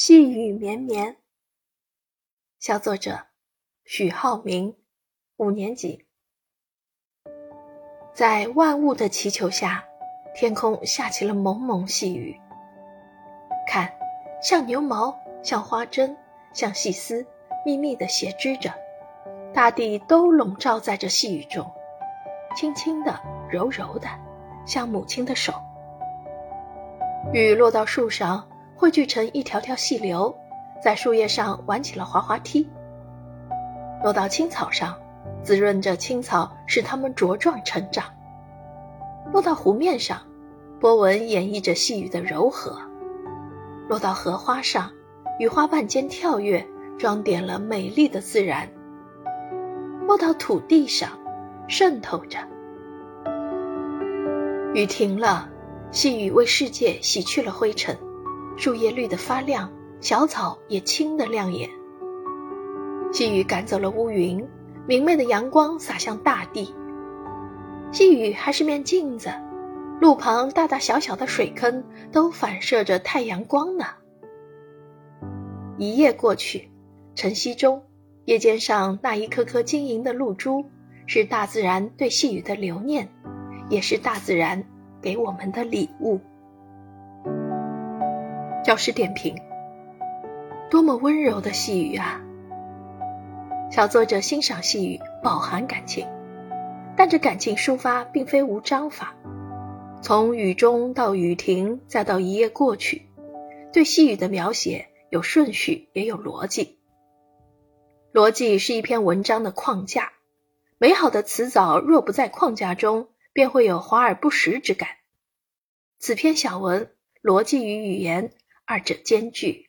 细雨绵绵。小作者许浩明，五年级。在万物的祈求下，天空下起了蒙蒙细雨。看，像牛毛，像花针，像细丝，密密的斜织着，大地都笼罩在这细雨中，轻轻的，柔柔的，像母亲的手。雨落到树上。汇聚成一条条细流，在树叶上玩起了滑滑梯。落到青草上，滋润着青草，使它们茁壮成长。落到湖面上，波纹演绎着细雨的柔和。落到荷花上，与花瓣间跳跃，装点了美丽的自然。落到土地上，渗透着。雨停了，细雨为世界洗去了灰尘。树叶绿得发亮，小草也青得亮眼。细雨赶走了乌云，明媚的阳光洒向大地。细雨还是面镜子，路旁大大小小的水坑都反射着太阳光呢。一夜过去，晨曦中，叶尖上那一颗颗晶莹的露珠，是大自然对细雨的留念，也是大自然给我们的礼物。教师点评：多么温柔的细雨啊！小作者欣赏细雨，饱含感情，但这感情抒发并非无章法。从雨中到雨停，再到一夜过去，对细雨的描写有顺序，也有逻辑。逻辑是一篇文章的框架，美好的词藻若不在框架中，便会有华而不实之感。此篇小文，逻辑与语言。二者兼具。